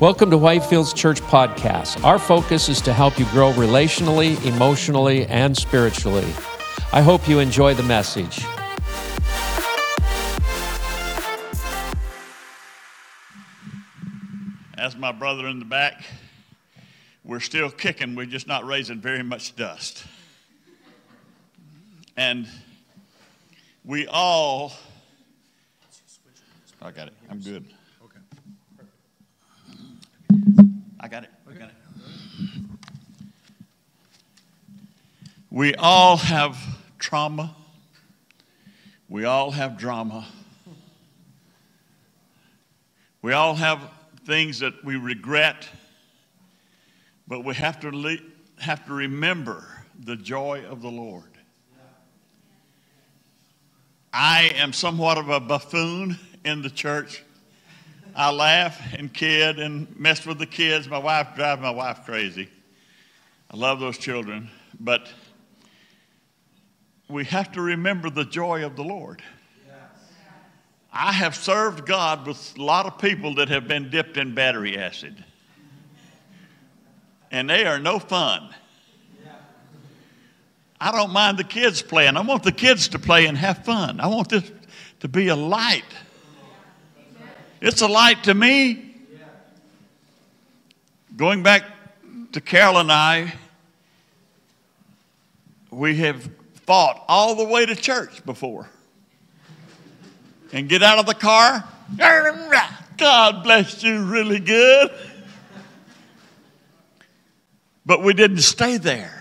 Welcome to Whitefields Church Podcast. Our focus is to help you grow relationally, emotionally, and spiritually. I hope you enjoy the message. As my brother in the back, we're still kicking, we're just not raising very much dust. And we all, I got it, I'm good. I got it. I got it. We all have trauma. We all have drama. We all have things that we regret, but we have to, le- have to remember the joy of the Lord. I am somewhat of a buffoon in the church. I laugh and kid and mess with the kids. My wife drives my wife crazy. I love those children, but we have to remember the joy of the Lord. I have served God with a lot of people that have been dipped in battery acid. And they are no fun. I don't mind the kids playing. I want the kids to play and have fun. I want this to be a light. It's a light to me. Going back to Carol and I, we have fought all the way to church before. And get out of the car. God bless you really good. But we didn't stay there.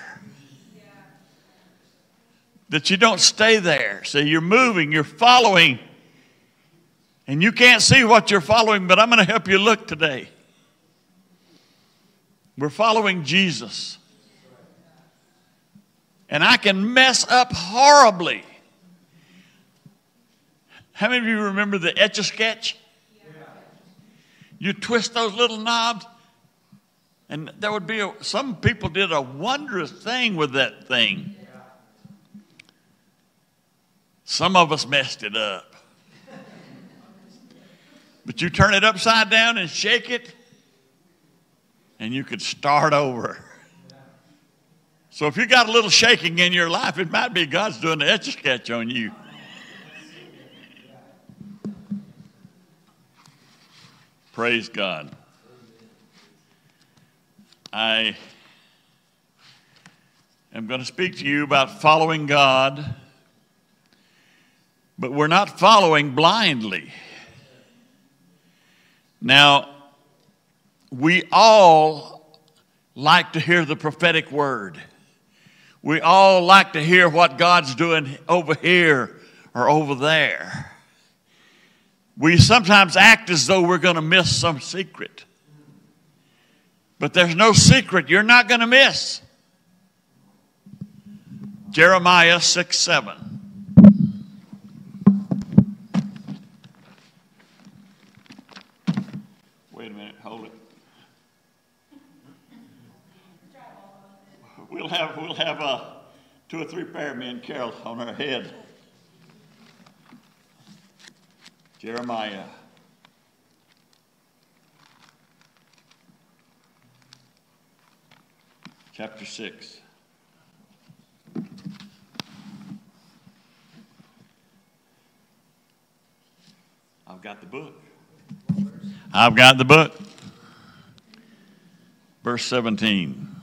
That you don't stay there. So you're moving, you're following. And you can't see what you're following, but I'm going to help you look today. We're following Jesus. And I can mess up horribly. How many of you remember the etch a sketch? You twist those little knobs, and there would be a, some people did a wondrous thing with that thing. Some of us messed it up. But you turn it upside down and shake it, and you could start over. So if you got a little shaking in your life, it might be God's doing the etch a sketch on you. Praise God. I am going to speak to you about following God, but we're not following blindly. Now, we all like to hear the prophetic word. We all like to hear what God's doing over here or over there. We sometimes act as though we're going to miss some secret. But there's no secret you're not going to miss. Jeremiah 6 7. Wait a minute, hold it. We'll have, we'll have uh, two or three pair of me and Carol on our head. Jeremiah. Chapter 6. I've got the book. I've got the book. Verse 17.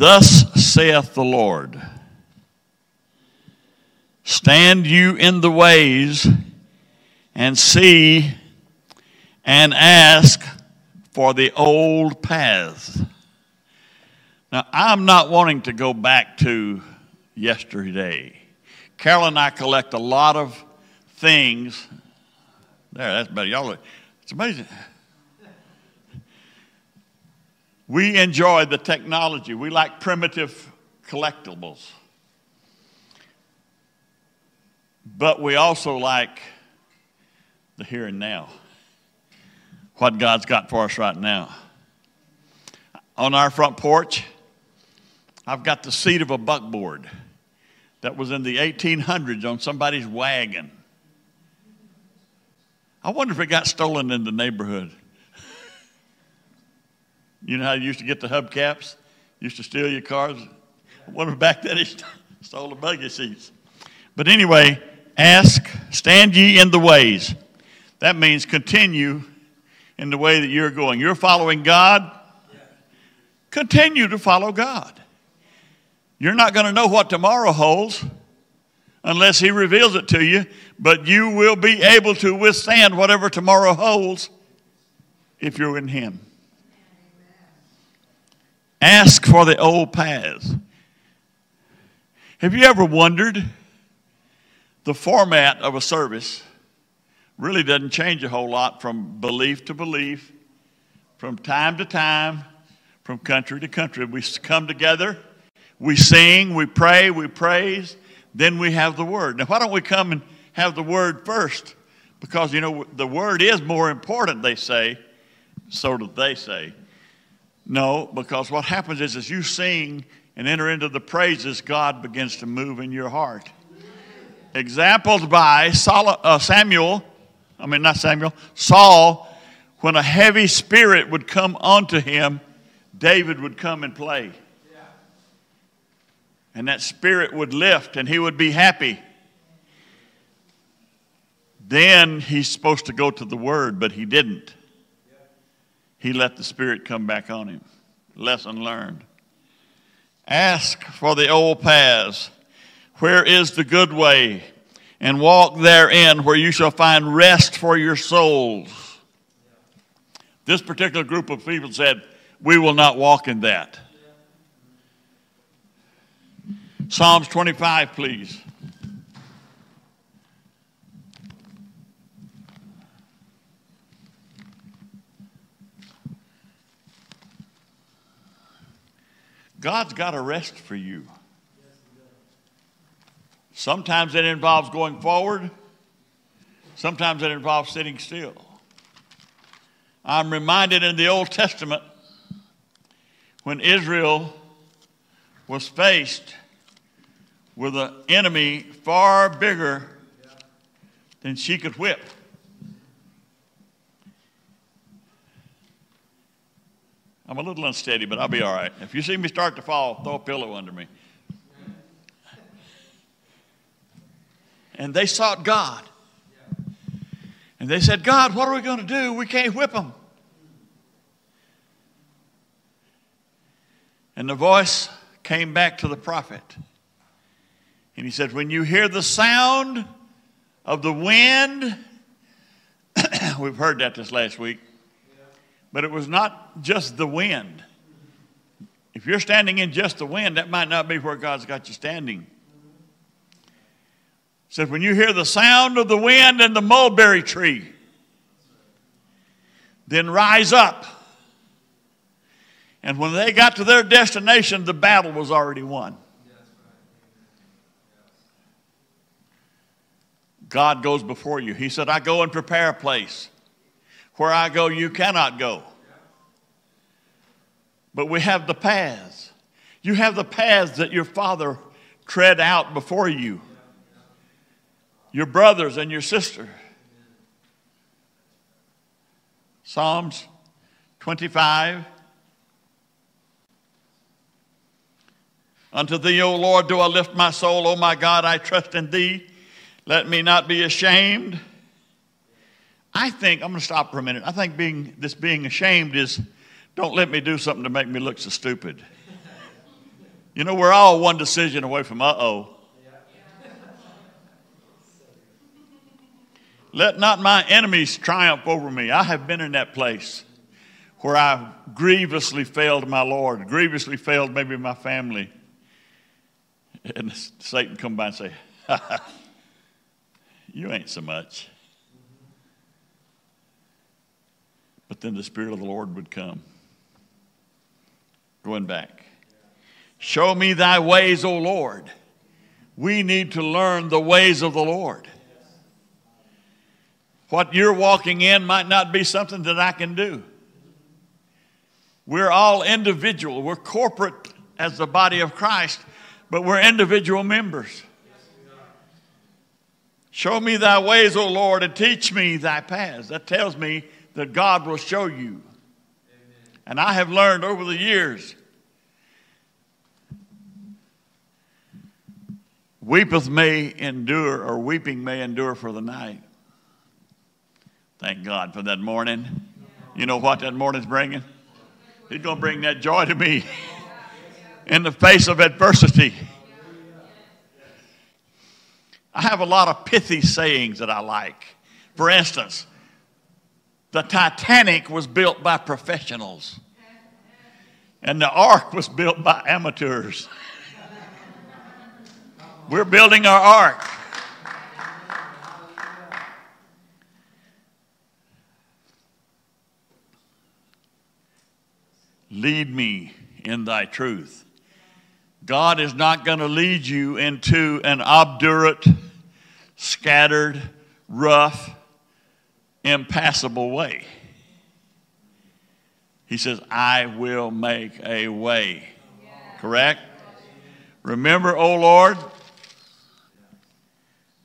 Thus saith the Lord Stand you in the ways and see and ask for the old paths. Now, I'm not wanting to go back to yesterday. Carol and I collect a lot of things. There, that's better. Y'all, it's amazing. We enjoy the technology. We like primitive collectibles. But we also like the here and now. What God's got for us right now. On our front porch, I've got the seat of a buckboard that was in the 1800s on somebody's wagon. I wonder if it got stolen in the neighborhood. You know how you used to get the hubcaps? Used to steal your cars? Wonder if back then he stole the buggy seats. But anyway, ask, stand ye in the ways. That means continue in the way that you're going. You're following God, continue to follow God. You're not going to know what tomorrow holds unless He reveals it to you, but you will be able to withstand whatever tomorrow holds if you're in Him. Ask for the old paths. Have you ever wondered the format of a service really doesn't change a whole lot from belief to belief, from time to time, from country to country. We come together, we sing, we pray, we praise, then we have the word. Now, why don't we come and have the word first? Because, you know, the word is more important, they say. So do they say. No, because what happens is as you sing and enter into the praises, God begins to move in your heart. Examples by uh, Samuel, I mean, not Samuel, Saul, when a heavy spirit would come onto him, David would come and play and that spirit would lift and he would be happy. Then he's supposed to go to the word, but he didn't. He let the spirit come back on him. Lesson learned. Ask for the old paths. Where is the good way? And walk therein, where you shall find rest for your souls. This particular group of people said, We will not walk in that. Psalms 25, please. God's got a rest for you. Sometimes it involves going forward, sometimes it involves sitting still. I'm reminded in the Old Testament when Israel was faced with an enemy far bigger than she could whip. I'm a little unsteady, but I'll be all right. If you see me start to fall, throw a pillow under me. And they sought God. And they said, God, what are we going to do? We can't whip them. And the voice came back to the prophet. And he said, When you hear the sound of the wind, we've heard that this last week, but it was not just the wind. If you're standing in just the wind, that might not be where God's got you standing. He said, When you hear the sound of the wind and the mulberry tree, then rise up. And when they got to their destination, the battle was already won. God goes before you. He said, I go and prepare a place. Where I go, you cannot go. But we have the paths. You have the paths that your father tread out before you, your brothers and your sister. Psalms 25. Unto thee, O Lord, do I lift my soul. O my God, I trust in thee. Let me not be ashamed. I think, I'm going to stop for a minute. I think being, this being ashamed is don't let me do something to make me look so stupid. You know, we're all one decision away from uh oh. Let not my enemies triumph over me. I have been in that place where I grievously failed my Lord, grievously failed maybe my family. And Satan come by and say, You ain't so much. But then the Spirit of the Lord would come. Going back. Show me thy ways, O Lord. We need to learn the ways of the Lord. What you're walking in might not be something that I can do. We're all individual. We're corporate as the body of Christ, but we're individual members. Show me thy ways, O Lord, and teach me thy paths. That tells me that God will show you. And I have learned over the years weepeth may endure, or weeping may endure for the night. Thank God for that morning. You know what that morning's bringing? He's going to bring that joy to me in the face of adversity. I have a lot of pithy sayings that I like. For instance, the Titanic was built by professionals, and the ark was built by amateurs. We're building our ark. Lead me in thy truth. God is not going to lead you into an obdurate, scattered, rough, impassable way. He says, I will make a way. Correct? Remember, O Lord,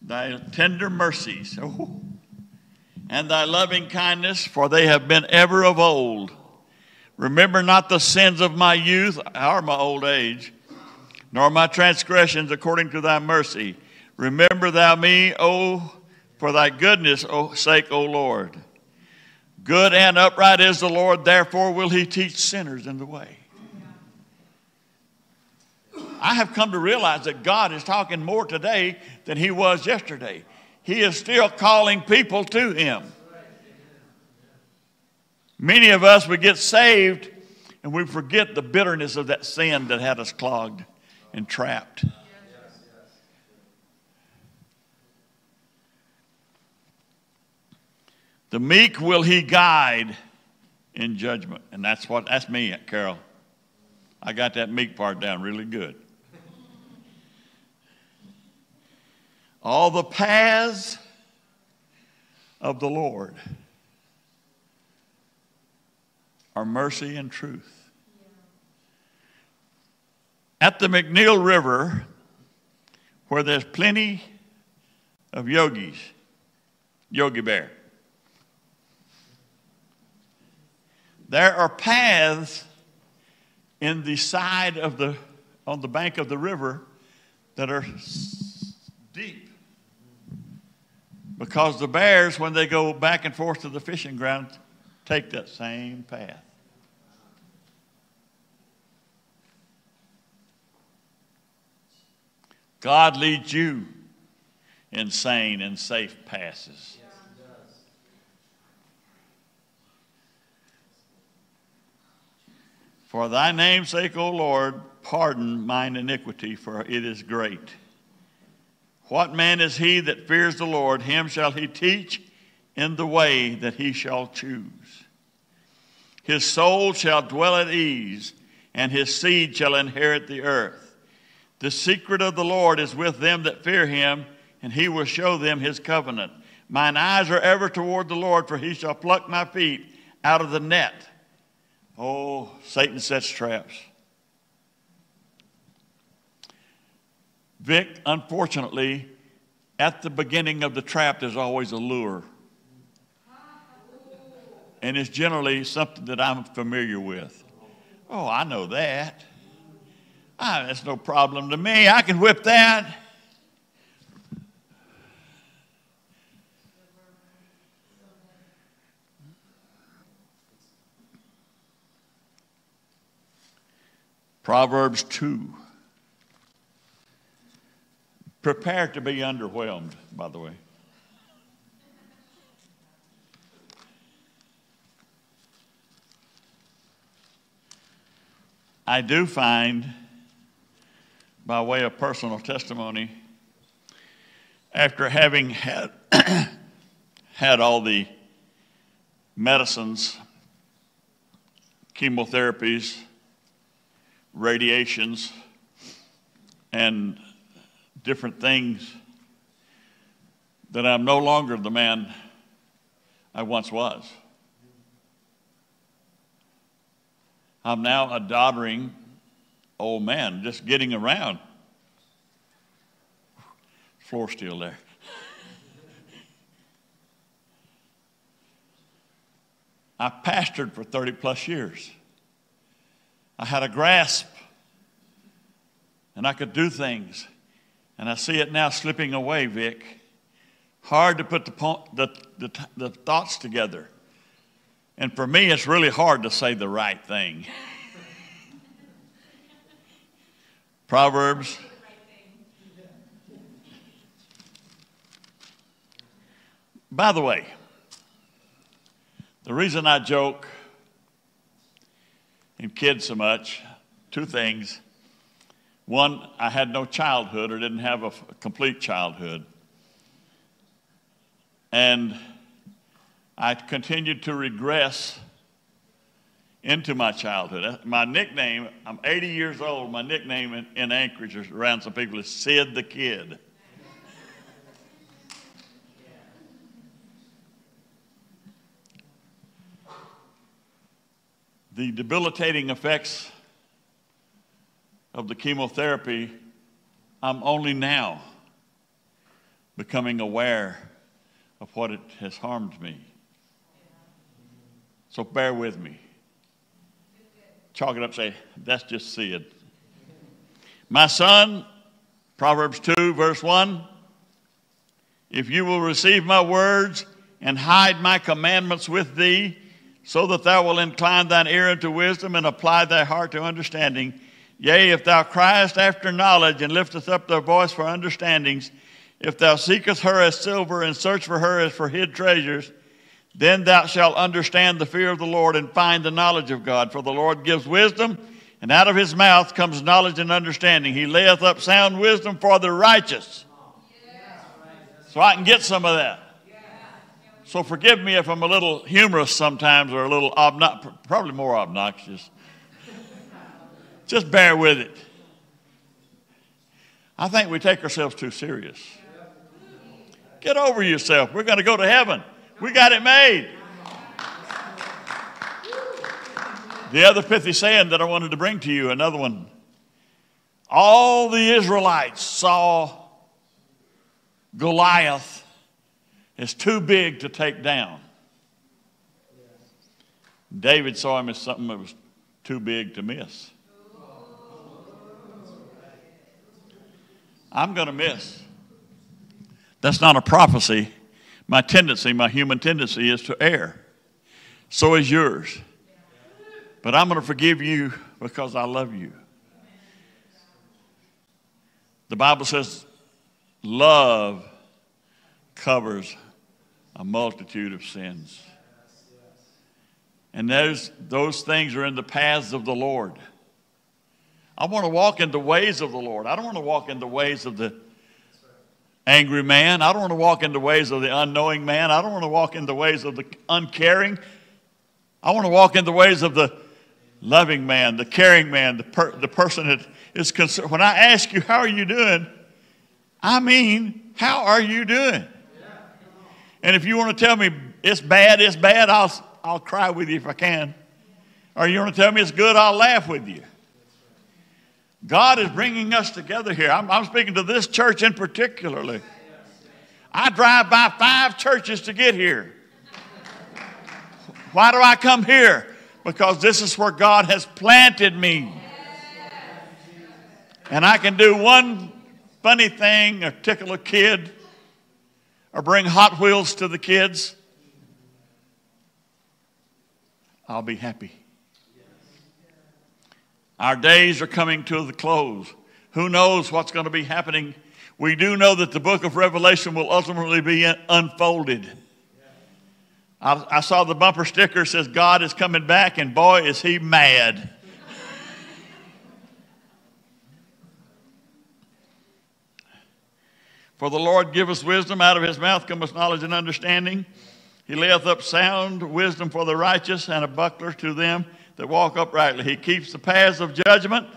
thy tender mercies and thy loving kindness, for they have been ever of old. Remember not the sins of my youth or my old age, nor my transgressions according to thy mercy. Remember thou me, O for thy goodness' sake, O Lord. Good and upright is the Lord, therefore will he teach sinners in the way. I have come to realize that God is talking more today than he was yesterday. He is still calling people to him. Many of us, we get saved and we forget the bitterness of that sin that had us clogged and trapped. The meek will he guide in judgment. And that's what that's me, Carol. I got that meek part down really good. All the paths of the Lord are mercy and truth. At the McNeil River, where there's plenty of yogis, Yogi Bear, there are paths in the side of the, on the bank of the river that are deep. Because the bears, when they go back and forth to the fishing ground, take that same path. God leads you in sane and safe passes. For thy name's sake, O Lord, pardon mine iniquity, for it is great. What man is he that fears the Lord? Him shall he teach in the way that he shall choose. His soul shall dwell at ease, and his seed shall inherit the earth. The secret of the Lord is with them that fear him, and he will show them his covenant. Mine eyes are ever toward the Lord, for he shall pluck my feet out of the net. Oh, Satan sets traps. Vic, unfortunately, at the beginning of the trap, there's always a lure. And it's generally something that I'm familiar with. Oh, I know that. Ah, that's no problem to me. I can whip that. Proverbs 2. Prepare to be underwhelmed, by the way. I do find by way of personal testimony, after having had, had all the medicines, chemotherapies, radiations and different things that I'm no longer the man I once was. I'm now a doddering old man, just getting around. Floor still there. I pastored for 30 plus years. I had a grasp and I could do things. And I see it now slipping away, Vic. Hard to put the, the, the, the thoughts together. And for me, it's really hard to say the right thing. Proverbs. By the way, the reason I joke and kids so much, two things. One, I had no childhood or didn't have a, complete childhood. And I continued to regress into my childhood. Uh, my nickname, I'm 80 years old, my nickname in, in Anchorage around some people is Sid the Kid. The debilitating effects of the chemotherapy, I'm only now becoming aware of what it has harmed me. So bear with me. Chalk it up, say, that's just Sid. My son, Proverbs 2, verse 1 if you will receive my words and hide my commandments with thee, so that thou wilt incline thine ear unto wisdom and apply thy heart to understanding. Yea, if thou criest after knowledge and liftest up thy voice for understandings, if thou seekest her as silver and search for her as for hid treasures, then thou shalt understand the fear of the Lord and find the knowledge of God. For the Lord gives wisdom, and out of his mouth comes knowledge and understanding. He layeth up sound wisdom for the righteous. So I can get some of that. So forgive me if I'm a little humorous sometimes or a little obnoxious, probably more obnoxious. Just bear with it. I think we take ourselves too serious. Get over yourself. We're going to go to heaven. We got it made. The other pithy saying that I wanted to bring to you, another one. All the Israelites saw Goliath is too big to take down. David saw him as something that was too big to miss. I'm going to miss. That's not a prophecy. My tendency, my human tendency, is to err. So is yours. But I'm going to forgive you because I love you. The Bible says, love covers a multitude of sins. And those, those things are in the paths of the Lord. I want to walk in the ways of the Lord. I don't want to walk in the ways of the angry man. I don't want to walk in the ways of the unknowing man. I don't want to walk in the ways of the uncaring. I want to walk in the ways of the loving man, the caring man, the, per, the person that is concerned. When I ask you, how are you doing? I mean, how are you doing? And if you want to tell me it's bad, it's bad, I'll, I'll cry with you if I can. Or you want to tell me it's good, I'll laugh with you. God is bringing us together here. I'm, I'm speaking to this church in particularly. I drive by five churches to get here. Why do I come here? Because this is where God has planted me. And I can do one funny thing or tickle a kid or bring Hot Wheels to the kids, I'll be happy. Our days are coming to the close. Who knows what's going to be happening? We do know that the book of Revelation will ultimately be unfolded. I, I saw the bumper sticker says God is coming back, and boy, is he mad. For the Lord giveth wisdom, out of his mouth cometh knowledge and understanding. He layeth up sound wisdom for the righteous, and a buckler to them that walk uprightly. He keeps the paths of judgment,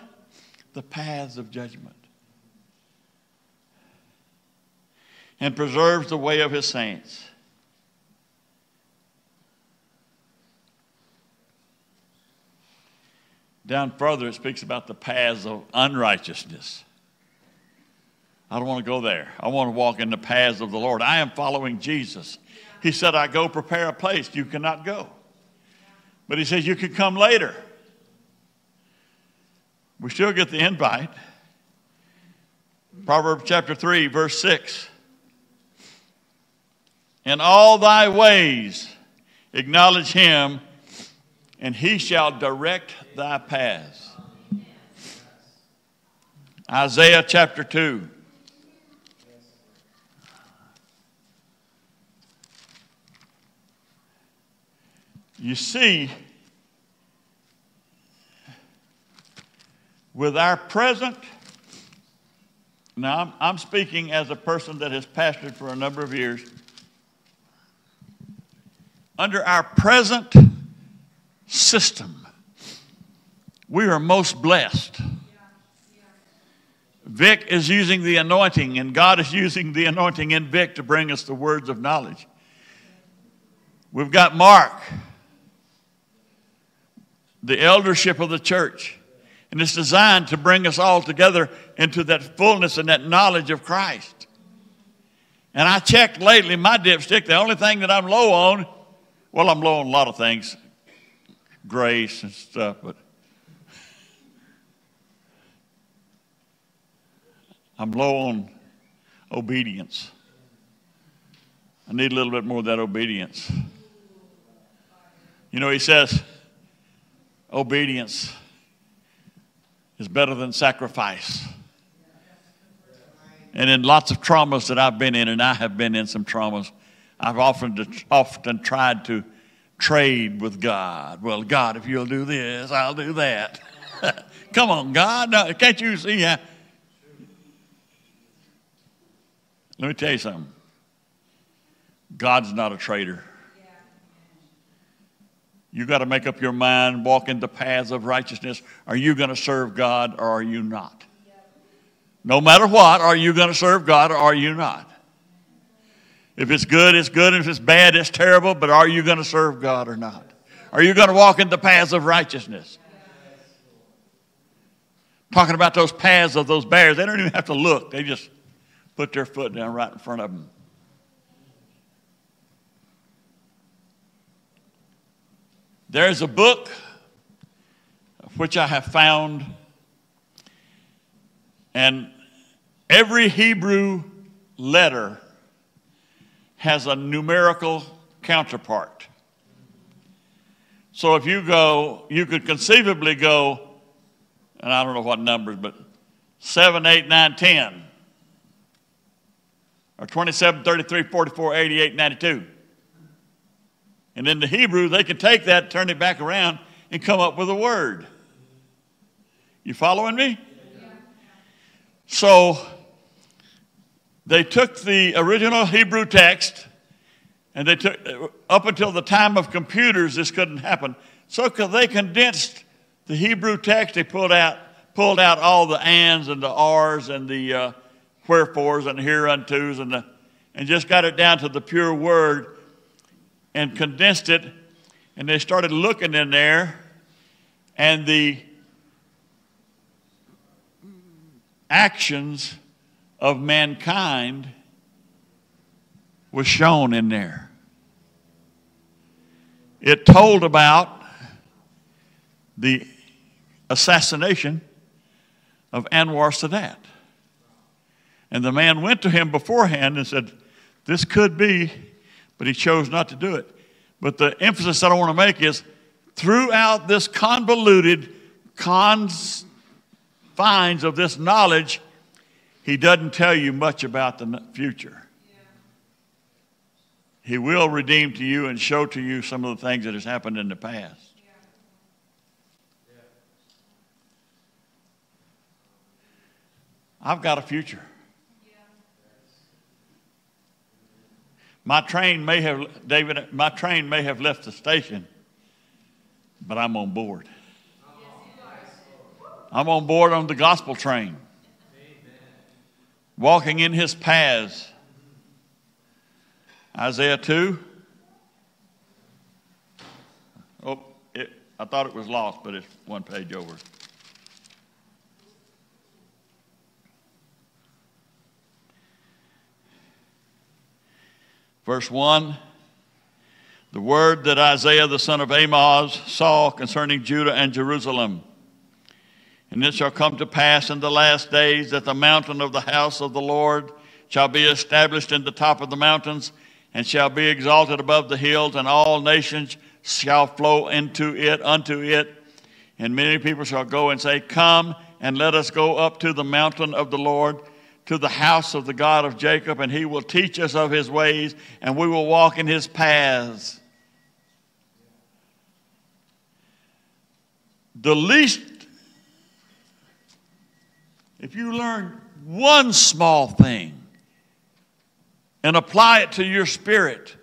the paths of judgment, and preserves the way of his saints. Down further, it speaks about the paths of unrighteousness. I don't want to go there. I want to walk in the paths of the Lord. I am following Jesus. He said, I go prepare a place. You cannot go. But he says, You can come later. We still get the invite. Proverbs chapter 3, verse 6. In all thy ways acknowledge him, and he shall direct thy paths. Isaiah chapter 2. You see, with our present, now I'm, I'm, speaking as a person that has pastored for a number of years. Under our present system, we are most blessed. Vic is using the anointing, and God is using the anointing in Vic to bring us the words of knowledge. We've got Mark the eldership of the church. And it's designed to bring us all together into that fullness and that knowledge of Christ. And I checked lately my dipstick, the only thing that I'm low on, well, I'm low on a lot of things, grace and stuff, but I'm low on obedience. I need a little bit more of that obedience. You know, he says, obedience is better than sacrifice. And in lots of traumas that I've been in, and I have been in some traumas, I've often, often tried to trade with God. Well, God, if you'll do this, I'll do that. Come on, God. No, can't you see? Let me tell you something. God's not a traitor. You got to make up your mind, walk in the paths of righteousness. Are you going to serve God or are you not? No matter what, are you going to serve God or are you not? If it's good, it's good. If it's bad, it's terrible. But are you going to serve God or not? Are you going to walk in the paths of righteousness? Talking about those paths of those bears, they don't even have to look. They just put their foot down right in front of them. There's a book which I have found, and every Hebrew letter has a numerical counterpart. So if you go, you could conceivably go, and I don't know what numbers, but 7, 8, 9, 10, or 27, 33, 44, 88, 92. And in the Hebrew, they can take that, turn it back around, and come up with a word. You following me? So they took the original Hebrew text, and they took up until the time of computers, this couldn't happen. So they condensed the Hebrew text. They pulled out pulled out all the ands and the r's and the uh, wherefores and hereuntos and the, and just got it down to the pure word and condensed it, and they started looking in there, and the actions of mankind was shown in there. It told about the assassination of Anwar Sadat. And the man went to him beforehand and said, This could be but he chose not to do it. But the emphasis that I want to make is throughout this convoluted confines of this knowledge, he doesn't tell you much about the future. He will redeem to you and show to you some of the things that has happened in the past. I've got a future. My train may have, David, my train may have left the station, but I'm on board. I'm on board on the gospel train, walking in his paths. Isaiah 2. Oh, it, I thought it was lost, but it's one page over. Verse 1 the word that Isaiah the son of Amoz saw concerning Judah and Jerusalem. And it shall come to pass in the last days that the mountain of the house of the Lord shall be established in the top of the mountains and shall be exalted above the hills, and all nations shall flow into it, unto it. And many people shall go and say, Come and let us go up to the mountain of the Lord, to the house of the God of Jacob, and he will teach us of his ways, and we will walk in his paths. The least, if you learn one small thing and apply it to your spirit,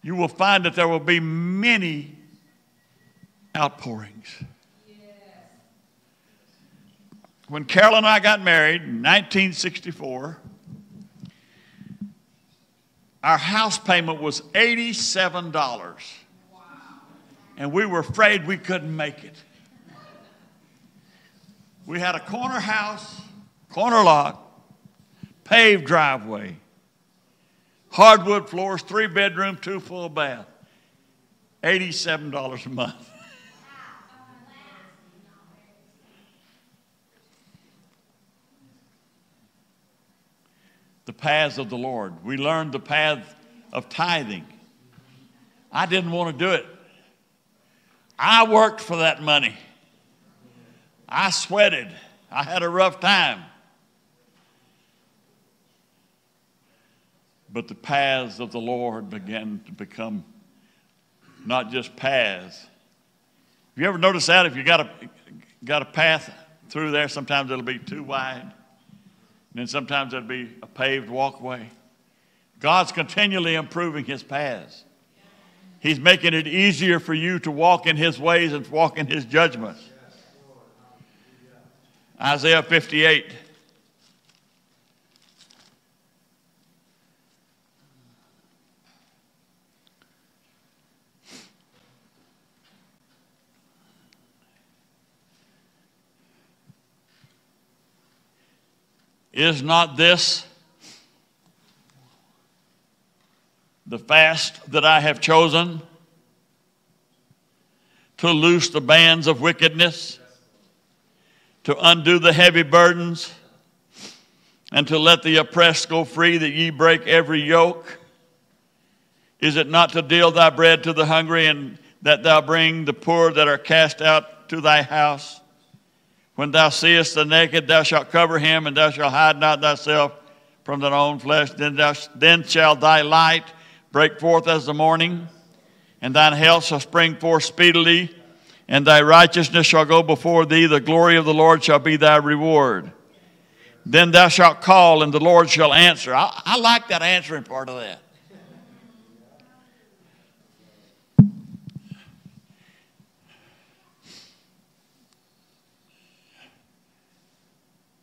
you will find that there will be many outpourings. When Carol and I got married in 1964, our house payment was $87. And we were afraid we couldn't make it. We had a corner house, corner lot, paved driveway, hardwood floors, three bedroom, two full bath, $87 a month. The paths of the Lord. We learned the path of tithing. I didn't want to do it. I worked for that money. I sweated. I had a rough time. But the paths of the Lord began to become not just paths. Have you ever noticed that? If you got a, got a path through there, sometimes it'll be too wide. And then sometimes it'll be a paved walkway. God's continually improving his paths. He's making it easier for you to walk in his ways and walk in his judgments. Isaiah 58. Is not this the fast that I have chosen to loose the bands of wickedness? to undo the heavy burdens, and to let the oppressed go free, that ye break every yoke? Is it not to deal thy bread to the hungry, and that thou bring the poor that are cast out to thy house? When thou seest the naked, thou shalt cover him, and thou shalt hide not thyself from thine own flesh. Then, thou, then shall thy light break forth as the morning, and thine health shall spring forth speedily and thy righteousness shall go before thee. The glory of the Lord shall be thy reward. Then thou shalt call, and the Lord shall answer. I, I like that answering part of that.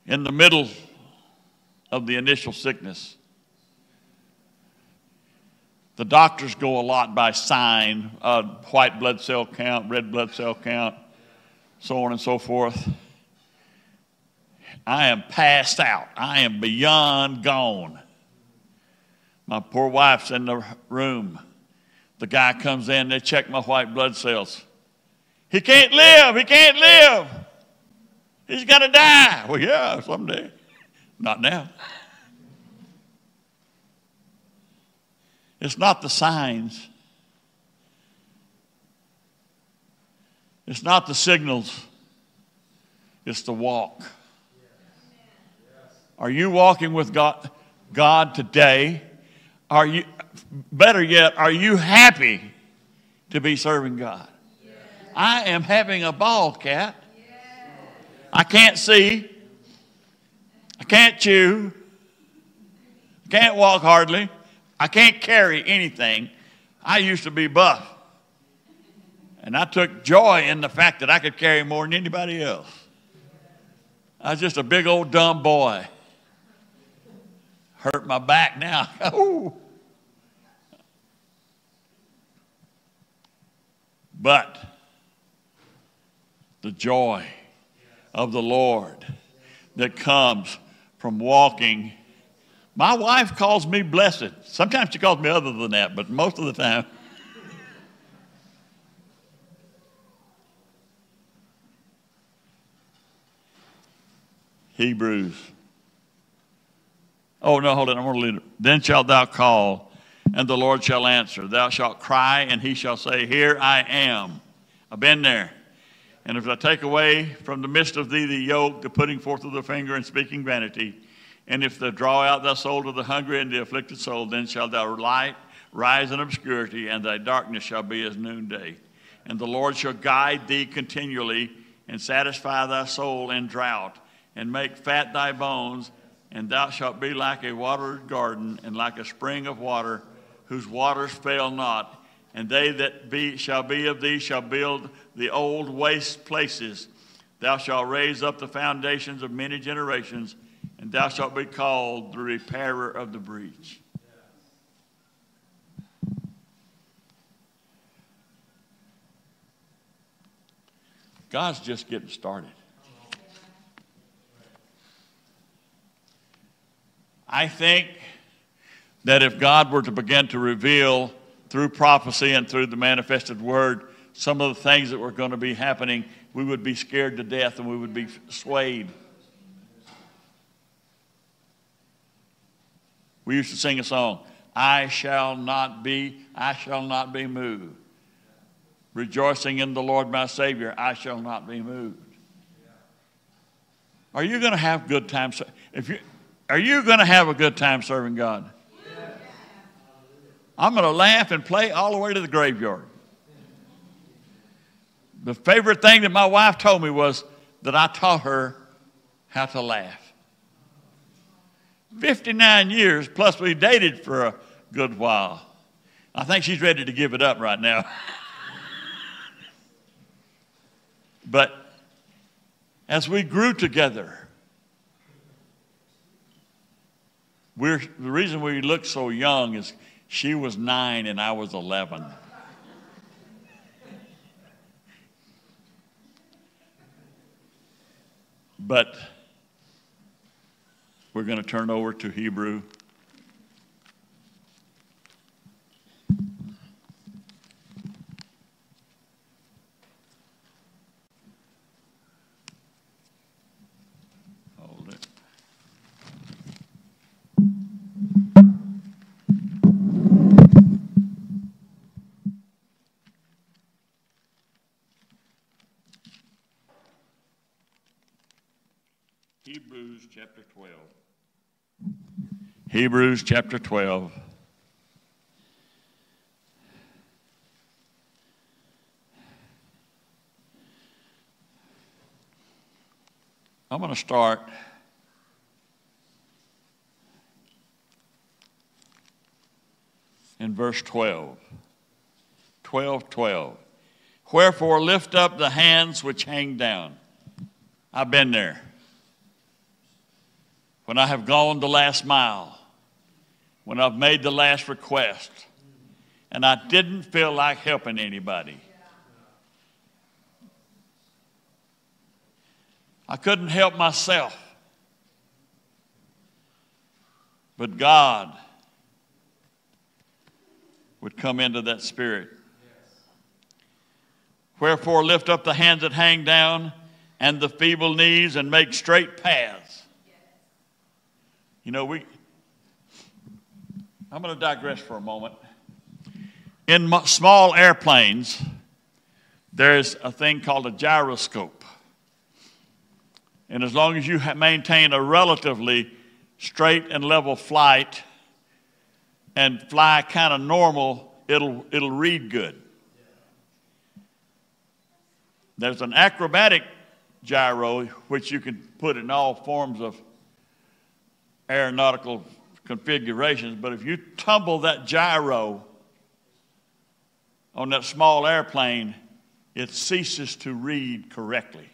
In the middle of the initial sickness, the doctors go a lot by sign, uh, white blood cell count, red blood cell count, so on and so forth. I am passed out. I am beyond gone. My poor wife's in the room. The guy comes in, they check my white blood cells. He can't live. He can't live. He's got to die. Well, yeah, someday. Not now. It's not the signs, it's not the signals, it's the walk. Are you walking with God, God today? Are you, better yet, are you happy to be serving God? I am having a ball, cat. I can't see. I can't chew. I can't walk hardly. I can't carry anything. I used to be buff. And I took joy in the fact that I could carry more than anybody else. I was just a big old dumb boy. Hurt my back now. but the joy of the Lord that comes from walking. My wife calls me blessed. Sometimes she calls me other than that, but most of the time. Hebrews. Oh, no, hold on. I'm going to it. Then shalt thou call, and the Lord shall answer. Thou shalt cry, and he shall say, Here I am. I've been there. And if I take away from the midst of thee the yoke, the putting forth of the finger and speaking vanity, and if thou draw out thy soul to the hungry and the afflicted soul, then shalt thou light rise in obscurity, and thy darkness shall be as noonday. And the Lord shall guide thee continually, and satisfy thy soul in drought, and make fat thy bones, and thou shalt be like a watered garden, and like a spring of water, whose waters fail not. And they that be, shall be of thee shall build the old waste places. Thou shalt raise up the foundations of many generations, and thou shalt be called the repairer of the breach. God's just getting started. I think that if God were to begin to reveal through prophecy and through the manifested word some of the things that were going to be happening, we would be scared to death and we would be swayed. We used to sing a song, I shall not be, I shall not be moved. Rejoicing in the Lord my Savior, I shall not be moved. Are you going to have good times? If you, are you going to have a good time serving God? I'm going to laugh and play all the way to the graveyard. The favorite thing that my wife told me was that I taught her how to laugh. 59 years, plus we dated for a good while. I think she's ready to give it up right now. but as we grew together, We're, the reason we look so young is she was nine and I was 11. But we're going to turn over to Hebrew. Hebrews chapter 12. Hebrews chapter 12. I'm going to start in verse 12. 12, 12. Wherefore lift up the hands which hang down. I've been there when I have gone the last mile, when I've made the last request, and I didn't feel like helping anybody. I couldn't help myself. But God would come into that spirit. Wherefore, lift up the hands that hang down and the feeble knees and make straight paths you know, we, I'm going to digress for a moment. In small airplanes, there's a thing called a gyroscope. And as long as you maintain a relatively straight and level flight and fly kind of normal, it'll, it'll read good. There's an acrobatic gyro, which you can put in all forms of aeronautical configurations, but if you tumble that gyro on that small airplane, it ceases to read correctly.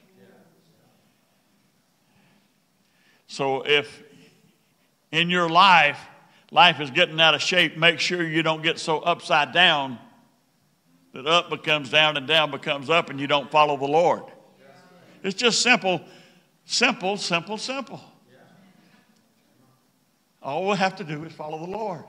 So if in your life, life is getting out of shape, make sure you don't get so upside down that up becomes down and down becomes up and you don't follow the Lord. It's just simple, simple, simple, simple. All we have to do is follow the Lord.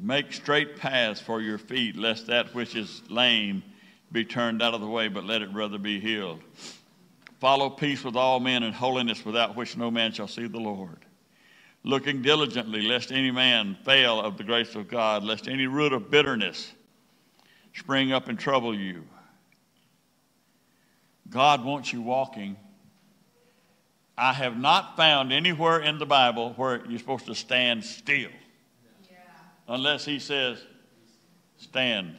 Make straight paths for your feet, lest that which is lame be turned out of the way, but let it rather be healed. Follow peace with all men and holiness without which no man shall see the Lord. Looking diligently, lest any man fail of the grace of God, lest any root of bitterness spring up and trouble you. God wants you walking. I have not found anywhere in the Bible where you're supposed to stand still. Yeah. Unless he says, stand.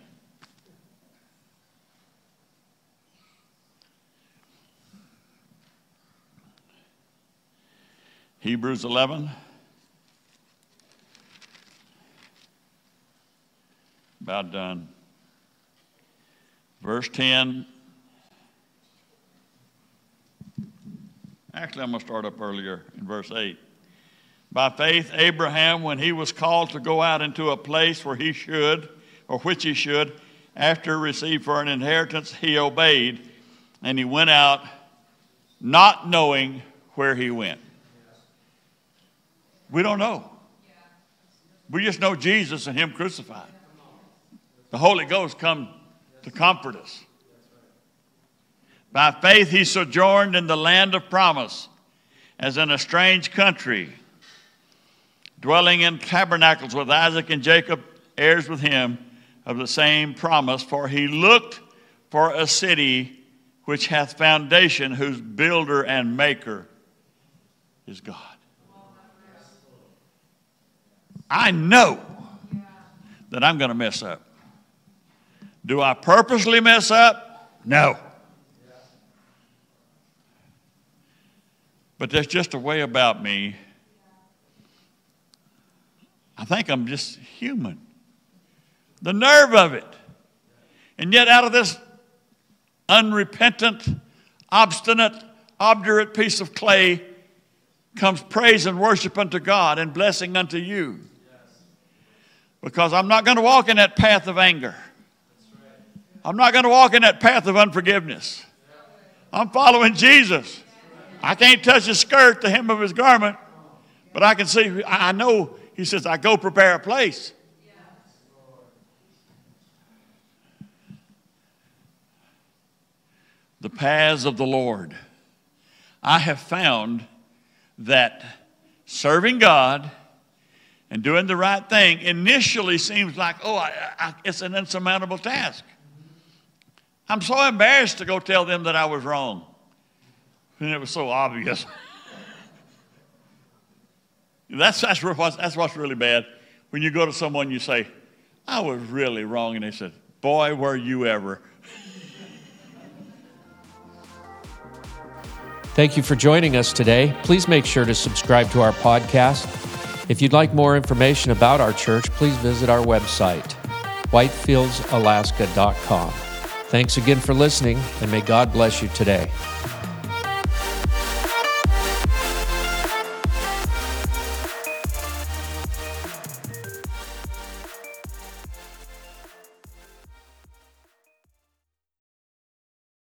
Hebrews 11. About done. Verse 10. Actually, I'm going to start up earlier in verse 8. By faith, Abraham, when he was called to go out into a place where he should, or which he should, after receive for an inheritance, he obeyed, and he went out not knowing where he went. We don't know. We just know Jesus and Him crucified. The Holy Ghost come to comfort us. By faith, he sojourned in the land of promise, as in a strange country, dwelling in tabernacles with Isaac and Jacob, heirs with him of the same promise. For he looked for a city which hath foundation, whose builder and maker is God. I know that I'm going to mess up. Do I purposely mess up? No. But there's just a way about me. I think I'm just human. The nerve of it. And yet, out of this unrepentant, obstinate, obdurate piece of clay comes praise and worship unto God and blessing unto you because I'm not going to walk in that path of anger. I'm not going to walk in that path of unforgiveness. I'm following Jesus. I can't touch his skirt, the hem of his garment, but I can see, I know, he says, I go prepare a place. The paths of the Lord. I have found that serving God and doing the right thing initially seems like, oh, I, I, it's an insurmountable task. I'm so embarrassed to go tell them that I was wrong. And it was so obvious. that's, that's, what's, that's what's really bad. When you go to someone, you say, I was really wrong. And they said, Boy, were you ever. Thank you for joining us today. Please make sure to subscribe to our podcast if you'd like more information about our church, please visit our website, whitefieldsalaska.com. Thanks again for listening, and may God bless you today.